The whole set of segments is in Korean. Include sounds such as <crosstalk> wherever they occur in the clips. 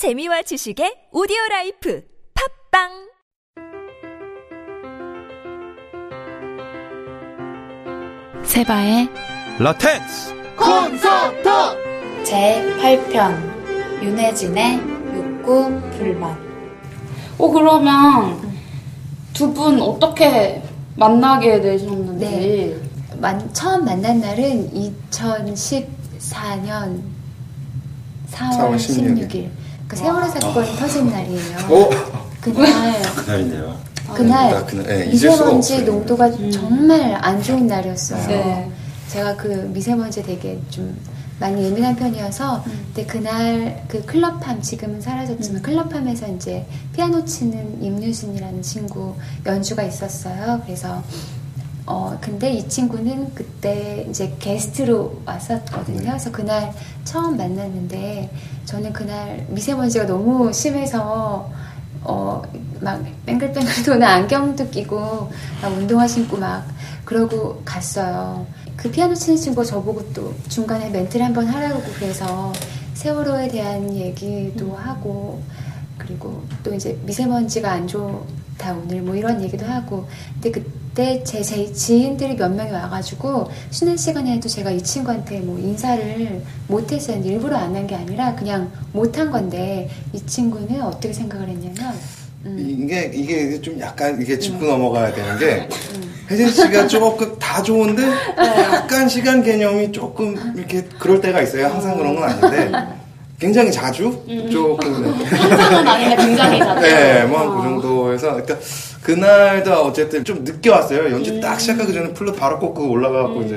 재미와 지식의 오디오 라이프 팝빵! 세바의 라텍스! 콘서트! 제8편 윤혜진의 욕구 불만. 어 그러면 두 분 어떻게 만나게 되셨는지? 네. 만, 처음 만난 날은 2014년 4월 16일. 그 세월호 사건이 터진 날이에요. 오 그날 <laughs> 그날이네요. 그날 아, 그날, 네, 잊을 수가 미세먼지 없어요. 농도가 정말 안 좋은 날이었어요. 네. 제가 그 미세먼지 되게 좀 많이 예민한 편이어서 근데 그날 그 클럽팜 지금은 사라졌지만 클럽팜에서 이제 피아노 치는 임유진이라는 친구 연주가 있었어요. 그래서 어 근데 이 친구는 그때 이제 게스트로 왔었거든요. 그래서 그날 처음 만났는데 저는 그날 미세먼지가 너무 심해서 어 막 뱅글뱅글 도는 안경도 끼고 막 운동화 신고 막 그러고 갔어요. 그 피아노 치는 친구가 저보고 또 중간에 멘트를 한번 하라고 그래서 세월호에 대한 얘기도 하고 그리고 또 이제 미세먼지가 안 좋다 오늘 뭐 이런 얘기도 하고. 근데 그때 제, 제 지인들이 몇 명이 와가지고 쉬는 시간에도 제가 이 친구한테 뭐 인사를 못했어요 일부러 안 한 게 아니라 그냥 못한 건데 이 친구는 어떻게 생각을 했냐면 음, 이게 이게 좀 약간 이게 짚고 넘어가야 되는 게 혜진 씨가 조금 다 좋은데 약간 시간 개념이 조금 이렇게 그럴 때가 있어요. 항상 그런 건 아닌데 굉장히 자주 조금 <laughs> 아니면 굉장히 자주. <laughs> 네, 뭐그 정도에서. 그러니까 그날도 어쨌든 좀 늦게 왔어요. 연주 딱 시작하기 전에 플룻 바로 꽂고 올라가고 이제.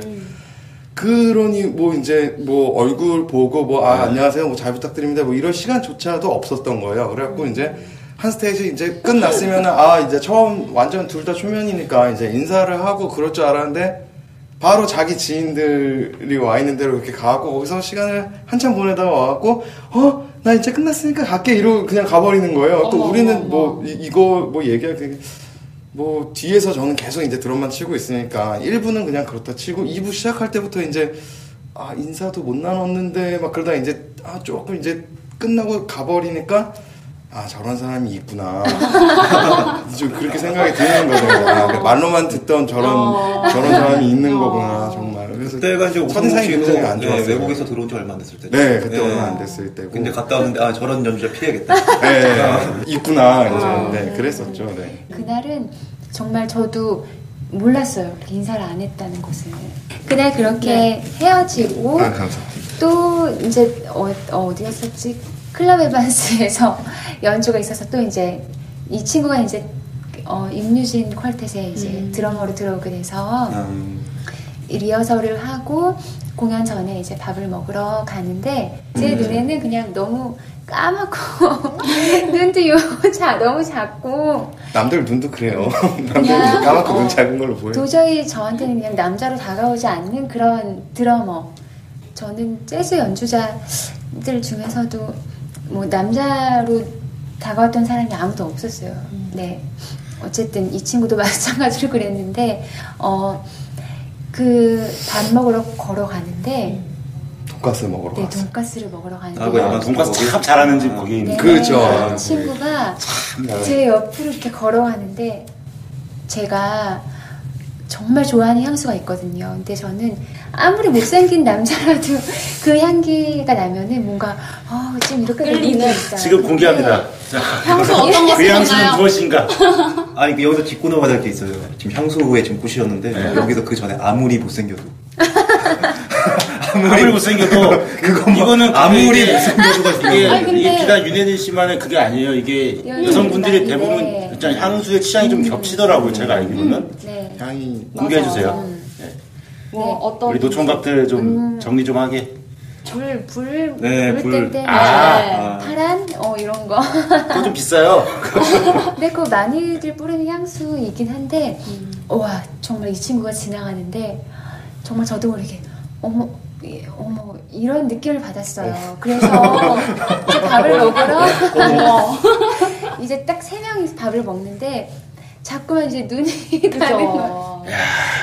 그러니 뭐 이제 뭐 얼굴 보고 뭐 아 안녕하세요. 뭐 잘 부탁드립니다. 뭐 이런 시간조차도 없었던 거예요. 그래갖고 이제 한 스테이지 이제 끝났으면 아 이제 처음 완전 둘 다 초면이니까 이제 인사를 하고 그럴 줄 알았는데 바로 자기 지인들이 와 있는 대로 이렇게 가고 거기서 시간을 한참 보내다가 와갖고 어? 나 이제 끝났으니까 갈게! 이러고 그냥 가버리는 거예요. 또 어머, 우리는 어머, 뭐 이, 이거 뭐 얘기할 게뭐 뒤에서 저는 계속 이제 드럼만 치고 있으니까 1부는 그냥 그렇다 치고 2부 시작할 때부터 이제 아 인사도 못 나눴는데 막 그러다 이제 아 조금 이제 끝나고 가버리니까 아 저런 사람이 있구나 <laughs> 좀 그렇게 생각이 드는 거죠. 아, 말로만 듣던 저런 저런 사람이 있는 거구나 정말. 그래서 그때가 이제 첫인상이 굉장히 안 네, 좋았어요. 외국에서 들어온 지 얼마 안 됐을 때. 네 그때 얼마 안 됐을 때고. 근데 갔다 왔는데 아 저런 연주자 피해야겠다. 네 <laughs> 있구나 이제 네 그랬었죠. 네. 그날은 정말 저도 몰랐어요. 인사를 안 했다는 것을. 그날 그렇게 헤어지고 아 감사합니다. 또 이제 어, 디였었지 클럽 에반스에서 <laughs> 연주가 있어서 또 이제 이 친구가 이제 어, 임유진 퀄텟에 이제 드러머로 들어오게 돼서 음, 리허설을 하고 공연 전에 이제 밥을 먹으러 가는데 제 눈에는 그냥 너무 까맣고 <laughs> 눈도 요 <laughs> 자, 너무 작고 남들 눈도 그래요. 남들 눈 까맣고 눈 어, 작은 걸로 보여요. 도저히 저한테는 그냥 남자로 다가오지 않는 그런 드러머. 저는 재즈 연주자들 중에서도 뭐 남자로 다가왔던 사람이 아무도 없었어요. 네. 어쨌든 이 친구도 <laughs> 마찬가지로 그랬는데, 어, 그 밥 먹으러 걸어가는데, 돈가스 먹으러 네, 갔어요. 돈가스를 먹으러 가는데, 아, 그 영화 돈가스? 참 잘하는 집 거기 있는 네, 그렇죠. 그 친구가 네. 제 옆으로 이렇게 걸어가는데 제가 정말 좋아하는 향수가 있거든요. 근데 저는 아무리 못생긴 남자라도 <laughs> 그 향기가 나면은 뭔가 어, 좀 이렇게 끌리는. 지금 공개합니다. 자, <laughs> 향수 어떤 거 그 향수는? 무엇인가? <laughs> 아니 그 여기서 짚고 넘어갈 게 있어요. 지금 향수에 지금 꽃이었는데 여기서 그 전에 아무리 못생겨도 아무리 못생겨도 그거 뭐 이거는 아무리 못생겨도가 이게, 이게 비단 윤혜진 씨만의 그게 아니에요. 이게 여성분들이. 대부분 일단 향수의 취향이 좀 겹치더라고요. 제가 알기로는 네. 향이 공개해 주세요. 음. 뭐 네. 어떤 우리 노총각들 좀 음. 정리 좀 하게. 불, 불, 네, 불. 불땡땡, 아. 파란, 어, 이런 거. 그거 좀 비싸요. 근데 <laughs> 그거 많이들 뿌리는 향수이긴 한데, 와, 정말 이 친구가 지나가는데, 정말 저도 모르게, 어머, 이- 어머, 이런 느낌을 받았어요. 그래서 <laughs> 밥을 먹으러, <laughs> 이제 딱 세 명이서 밥을 먹는데, 자꾸만 이제 눈이 <laughs> 가는 거.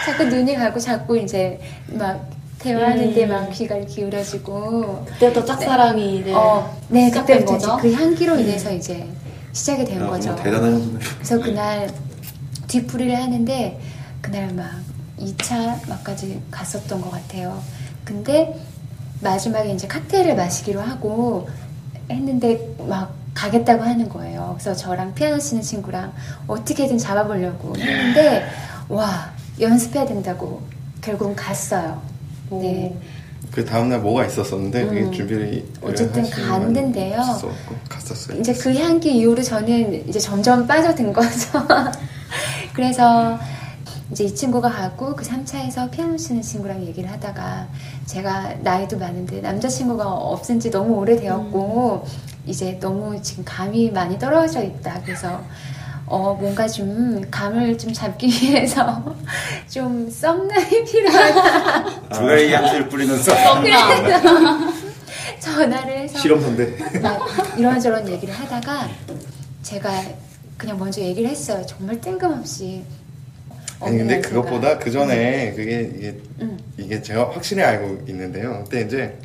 자꾸 눈이 가고 자꾸 이제 막 대화하는데 음. 막 귀가 기울여지고 그때부터 짝사랑이 이제 어, 네 그때부터 이제 거죠? 그 향기로 인해서 이제 시작이 된 야, 거죠. 대단한 형수네. 그래서 그날 뒤풀이를 하는데 그날 막 2차 막까지 갔었던 것 같아요. 근데 마지막에 이제 칵테일을 마시기로 하고 했는데 막 가겠다고 하는 거예요. 그래서 저랑 피아노 치는 친구랑 어떻게든 잡아보려고 했는데 와 연습해야 된다고 결국은 갔어요. 네. 그 다음날 뭐가 있었었는데 그게 음. 준비를 어쨌든 갔는데요. 갔었어요. 이제 그 향기 이후로 저는 이제 점점 빠져든 거죠. <laughs> 그래서 이제 이 친구가 가고 그 3차에서 피아노 치는 친구랑 얘기를 하다가 제가 나이도 많은데 남자친구가 없은 지 너무 오래되었고 이제 너무 지금 감이 많이 떨어져 있다. 그래서 어, 뭔가 좀 감을 좀 잡기 위해서 <laughs> 좀 썸남이 필요하다. 블레이 향수를 뿌리는 썸. 전화를 해서 실험선대. 막 이런저런 얘기를 하다가 제가 그냥 먼저 얘기를 했어요. 정말 뜬금없이. 아니 근데 어느 날 그것보다 그 전에 그게 이게 음. 이게 제가 확실히 알고 있는데요. 그때 이제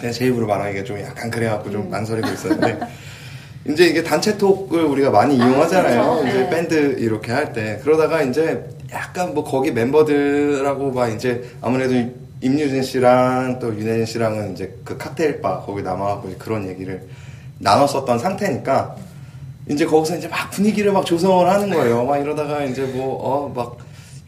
내가 제 입으로 말하기가 좀 약간 그래갖고 좀 음. 망설이고 있었는데 <laughs> 이제 이게 단체 톡을 우리가 많이 이용하잖아요. 그렇죠. 이제 네. 밴드 이렇게 할 때 그러다가 이제 약간 뭐 거기 멤버들하고 막 이제 아무래도 임유진 씨랑 또 윤혜진 씨랑은 이제 그 칵테일 바 거기 남아갖고 그런 얘기를 나눴었던 상태니까 이제 거기서 이제 막 분위기를 막 조성을 하는 거예요. 막 이러다가 이제 뭐, 어, 막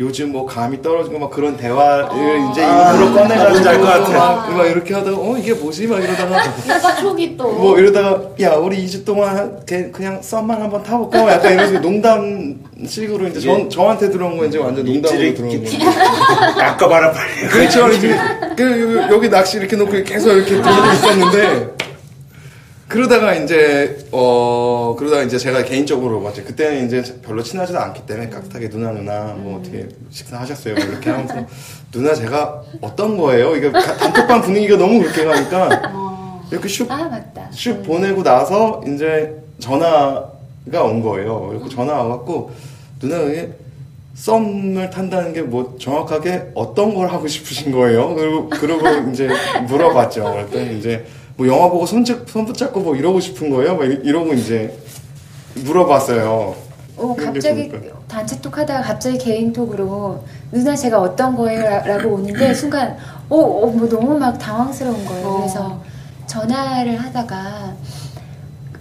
요즘 뭐 감이 떨어지고 막 그런 대화를 이제 아, 일부러 꺼내가지고 뭔지 알것 같아. 막, 막 이렇게 하다가 어, 이게 뭐지? 막 이러다가 약간 촉이 또뭐 이러다가 야, 우리 2주 동안 걔 그냥 썸만 한번 타볼까? 약간 이러면서 농담식으로 이제 저, 저한테 들어온 거 이제 완전 농담으로 들어온 거예요. <laughs> 아까 말한 빨리. 그렇죠. 이제 그 여기, 여기 낚시 이렇게 놓고 계속 이렇게 들고 있었는데 그러다가 이제 어 그러다가 이제 제가 개인적으로 맞죠. 그때는 이제 별로 친하지도 않기 때문에 깍듯하게 누나 누나 뭐 어떻게 식사하셨어요? 뭐 이렇게 하면서 <laughs> 누나 제가 어떤 거예요? 이게 가- 단톡방 분위기가 너무 그렇게 가니까 어, 이렇게 슉 아. 슉 보내고 나서 이제 전화가 온 거예요. 이렇게 전화 와갖고 누나 이게 썸을 탄다는 게 뭐 정확하게 어떤 걸 하고 싶으신 거예요? 그리고 그러고 이제 물어봤죠. 그랬더니 이제 뭐 영화 보고 손, 잡- 손 붙잡고 뭐 이러고 싶은 거예요? 막 이러고 이제 물어봤어요. 어, 갑자기? 단체톡 하다가 갑자기 개인톡으로 누나 제가 어떤 거예요? 라- 라고 오는데 <laughs> 순간 어, 어, 뭐 너무 막 당황스러운 거예요. 어. 그래서 전화를 하다가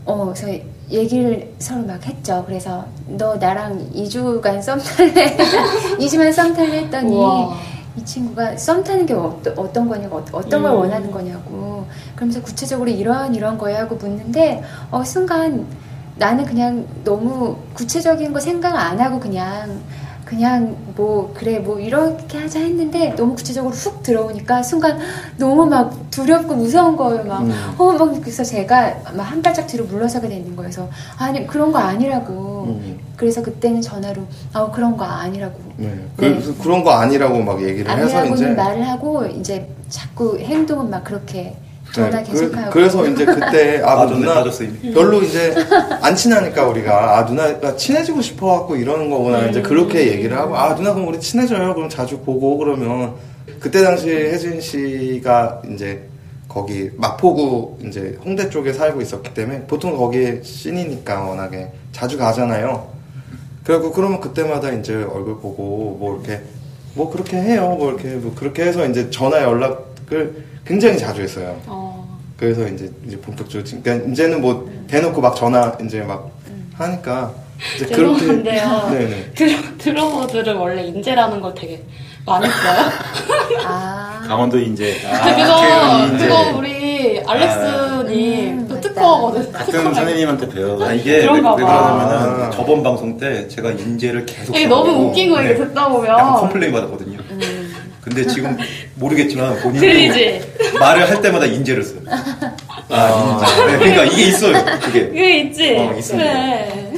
어, 그래서 얘기를 서로 막 했죠. 그래서 너 나랑 2주간 썸 탈래? 2주만 썸 탈래 했더니 우와. 이 친구가 썸 타는 게 어떤, 어떤 거냐고 어- 어떤 걸 음. 원하는 거냐고 그러면서 구체적으로 이런 이런 거야 하고 묻는데 어 순간 나는 그냥 너무 구체적인 거 생각 안 하고 그냥 그냥 뭐 그래 뭐 이렇게 하자 했는데 너무 구체적으로 훅 들어오니까 순간 너무 막 두렵고 무서운 거예요 막 음. 어, 막 그래서 제가 막 한 발짝 뒤로 물러서게 되는 거예요. 그래서 아니 그런 거 아니라고. 음. 그래서 그때는 전화로 아 그런 거 아니라고. 네. 그, 그런 거 아니라고 막 얘기를 해서 이제 말을 하고 이제 자꾸 행동은 막 그렇게 네. 그, 래서 이제 그때 <laughs> 아 빠졌네, 누나 빠졌어. 별로 이제 안 친하니까 우리가 아 누나가 친해지고 싶어 갖고 이러는 거구나 이제 그렇게 얘기를 하고 아 누나 그럼 우리 친해져요 그럼 자주 보고 그러면 그때 당시 혜진 씨가 이제 거기 마포구 이제 홍대 쪽에 살고 있었기 때문에 보통 거기에 씬이니까 워낙에 자주 가잖아요. 그래갖고 그러면 그때마다 이제 얼굴 보고 뭐 이렇게 뭐 그렇게 해요 뭐 이렇게 뭐 그렇게 해서 이제 전화 연락을 굉장히 자주 했어요. 어, 그래서 이제 이제 본격적으로 그러니까 이제는 뭐 대놓고 막 전화 이제 막 하니까 이제 그렇게 죄송한데요. 네네 드러, 드러머들은 원래 인제라는 걸 되게 많이 써요. <laughs> 아. 강원도 인제. 근데 그거, 인제. 그거 우리 알렉스님 음, 또. 특허거든. 같은 선생님한테 배워. 아, 이게 왜, 왜 그런가 봐. 그러냐면은 아. 저번 방송 때 제가 인제를 계속 이게 너무 웃긴 거 이게 네, 듣다 보면. complain 받았거든요. 근데 지금 모르겠지만 들리지? 말을 할 때마다 인제를 써요. 아, 인제. 네, 그러니까 이게 있어요. 그게. 그게 있지? 어, 있습니다. 그래.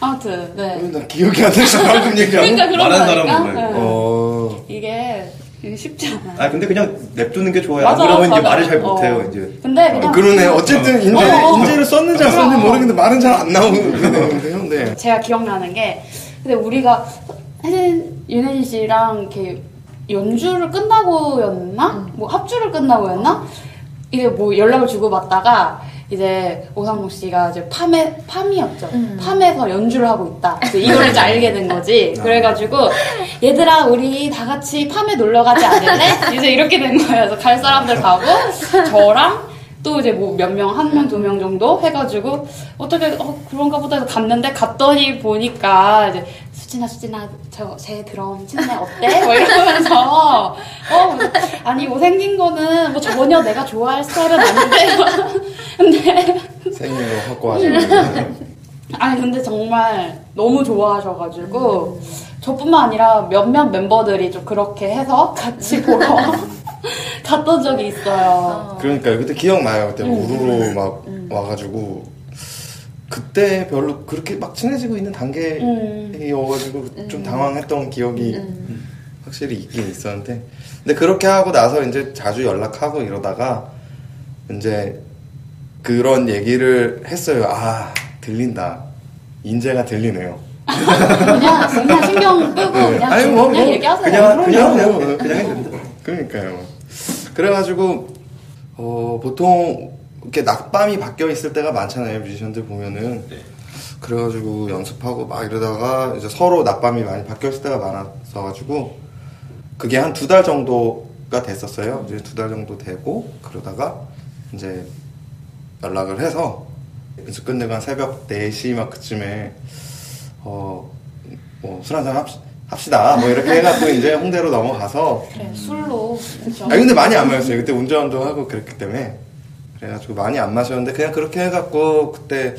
아무튼, 네. 나 기억이 안 나서 방금 얘기하고 그러니까 그런 거니까. 사람은. 네. 어 이게, 이게 쉽지 않아요. 아 근데 그냥 냅두는 게 좋아요. 맞아, 안 그러면 이제 맞아. 말을 잘 어. 못해요. 이제. 근데 그냥 그러네 어쨌든 인재 어. 인재를 썼는지 안 썼는지. 모르겠는데 말은 잘 안 나오는데요. 네. 제가 기억나는 게 근데 우리가 혜진 윤혜진 씨랑 이렇게 연주를 끝나고였나? 뭐 합주를 끝나고였나? 이게 뭐 연락을 주고받다가 이제 오상록 씨가 이제 팜에 팜이었죠. 음. 팜에서 연주를 하고 있다. 이제 이걸 이제 알게 된 거지. 그래가지고 얘들아 우리 다 같이 팜에 놀러 가지 않을래? 이제 이렇게 된 거예요. 그래서 갈 사람들 가고 저랑 또 이제 뭐 몇 명, 한 명, 두 명 정도 해가지고 어떻게 어 그런가 보다 해서 갔는데 갔더니 보니까 이제 수진아 수진아 저제 드럼 친네 어때? 뭐 이러면서 어 아니 뭐 생긴 거는 뭐 전혀 내가 좋아할 스타일은 아닌데 <laughs> 근데 생긴 거 확고하시고. 아니 근데 정말 너무 좋아하셔가지고 저뿐만 아니라 몇몇 멤버들이 좀 그렇게 해서 같이 보러 <laughs> 갔던 적이 있어요. 그러니까 그때 기억나요. 그때 음. 우르르 막 와가지고 그때 별로 그렇게 막 친해지고 있는 단계여가지고 음. 좀 당황했던 기억이 확실히 있긴 있었는데 근데 그렇게 하고 나서 이제 자주 연락하고 이러다가 이제 그런 얘기를 했어요. 아 들린다. 인재가 들리네요. 그냥 그냥 신경 끄고 네. 그냥 아니, 뭐, 그냥 뭐, 얘기하세요. 그냥 그냥. 그냥 그냥 됩니다. 그러니까요. 그래가지고 어, 보통 이렇게 낮밤이 바뀌어 있을 때가 많잖아요 뮤지션들 보면은. 그래가지고 연습하고 막 이러다가 이제 서로 낮밤이 많이 바뀌어 있을 때가 많았어가지고 그게 한 두 달 정도가 됐었어요. 이제 두 달 정도 되고 그러다가 이제 연락을 해서 연습 끝내고 한 새벽 4시 막 그쯤에 어, 뭐 술 한잔 합시다. 뭐 이렇게 해갖고 이제 홍대로 넘어가서 그래, 술로. 아니 근데 많이 안 마셨어요. 그때 운전도 하고 그랬기 때문에 그래가지고 많이 안 마셨는데 그냥 그렇게 해갖고 그때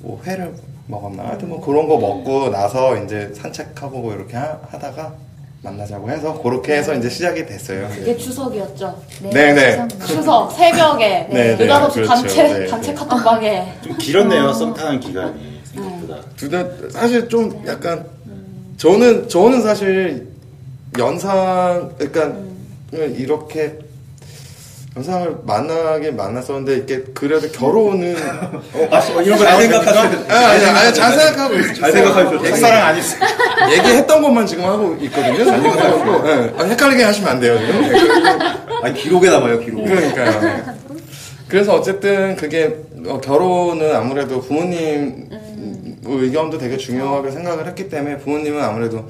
뭐 회를 먹었나 하여튼 뭐 그런 거 먹고 나서 이제 산책하고 뭐 이렇게 하, 다가 만나자고 해서 그렇게 해서 이제 시작이 됐어요. 그게 추석이었죠. 네, 네. 추석 추석 새벽에 <laughs> 네, 네, 느닷없이 그렇죠. 단체 네, 단체 네. 카톡방에 좀 길었네요, 썸 타는 기간이. 생각보다. 두달 사실 좀 약간 저는 저는 사실 연상 그러니까 이렇게 연상을 만나긴 만났었는데 이렇게 그래도 결혼은 어, 이런 거잘 생각하시는 아, 아니, 아니, 잘 생각하고 있어요. 잘 생각하셔도 백사랑 아니었어요. 얘기했던 것만 지금 하고 있거든요. 그래가지고, 예. 아, 헷갈리게 하시면 안 돼요, 지금. <laughs> 아니 기록에 남아요 기록. 그러니까요. 그래서 어쨌든 그게 어, 결혼은 아무래도 부모님 의견도 되게 중요하게 생각을 했기 때문에 부모님은 아무래도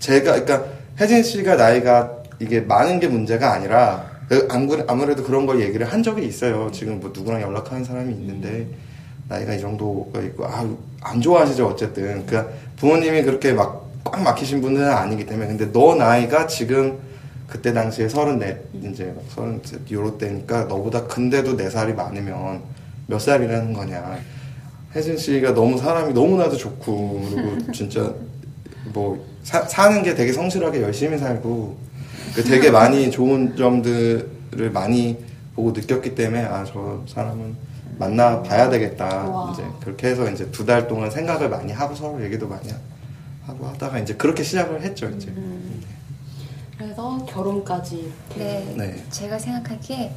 제가 그러니까 혜진 씨가 나이가 이게 많은 게 문제가 아니라 그 아무- 아무래도 그런 걸 얘기를 한 적이 있어요. 지금 뭐 누구랑 연락하는 사람이 있는데 나이가 이 정도가 있고 아, 안 좋아하시죠 어쨌든. 그러니까 부모님이 그렇게 막 꽉 막히신 분들은 아니기 때문에. 근데 너 나이가 지금 그때 당시에 서른네 이제 서른 요로 때니까 너보다 근데도 네 살이 많으면 몇 살이라는 거냐. 혜진 씨가 너무 사람이 너무나도 좋고 그리고 진짜 뭐 사, 사는 게 되게 성실하게 열심히 살고 그 되게 많이 좋은 점들을 많이 보고 느꼈기 때문에 아 저 사람은 만나 봐야 되겠다 와. 이제 그렇게 해서 이제 두 달 동안 생각을 많이 하고 서로 얘기도 많이 하- 하고 하다가 이제 그렇게 시작을 했죠 이제 그래서 결혼까지 네, 네. 제가 생각하기에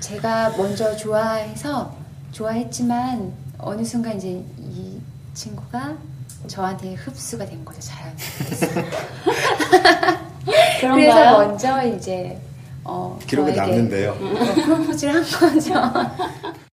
제가 먼저 좋아해서 좋아했지만 어느 순간 이제 이 친구가 저한테 흡수가 된 거죠 자연스럽게. <laughs> 그런가요? 그래서 먼저 이제 어, 기록에 남는데요 어, 프로포즈를 한 거죠. <laughs>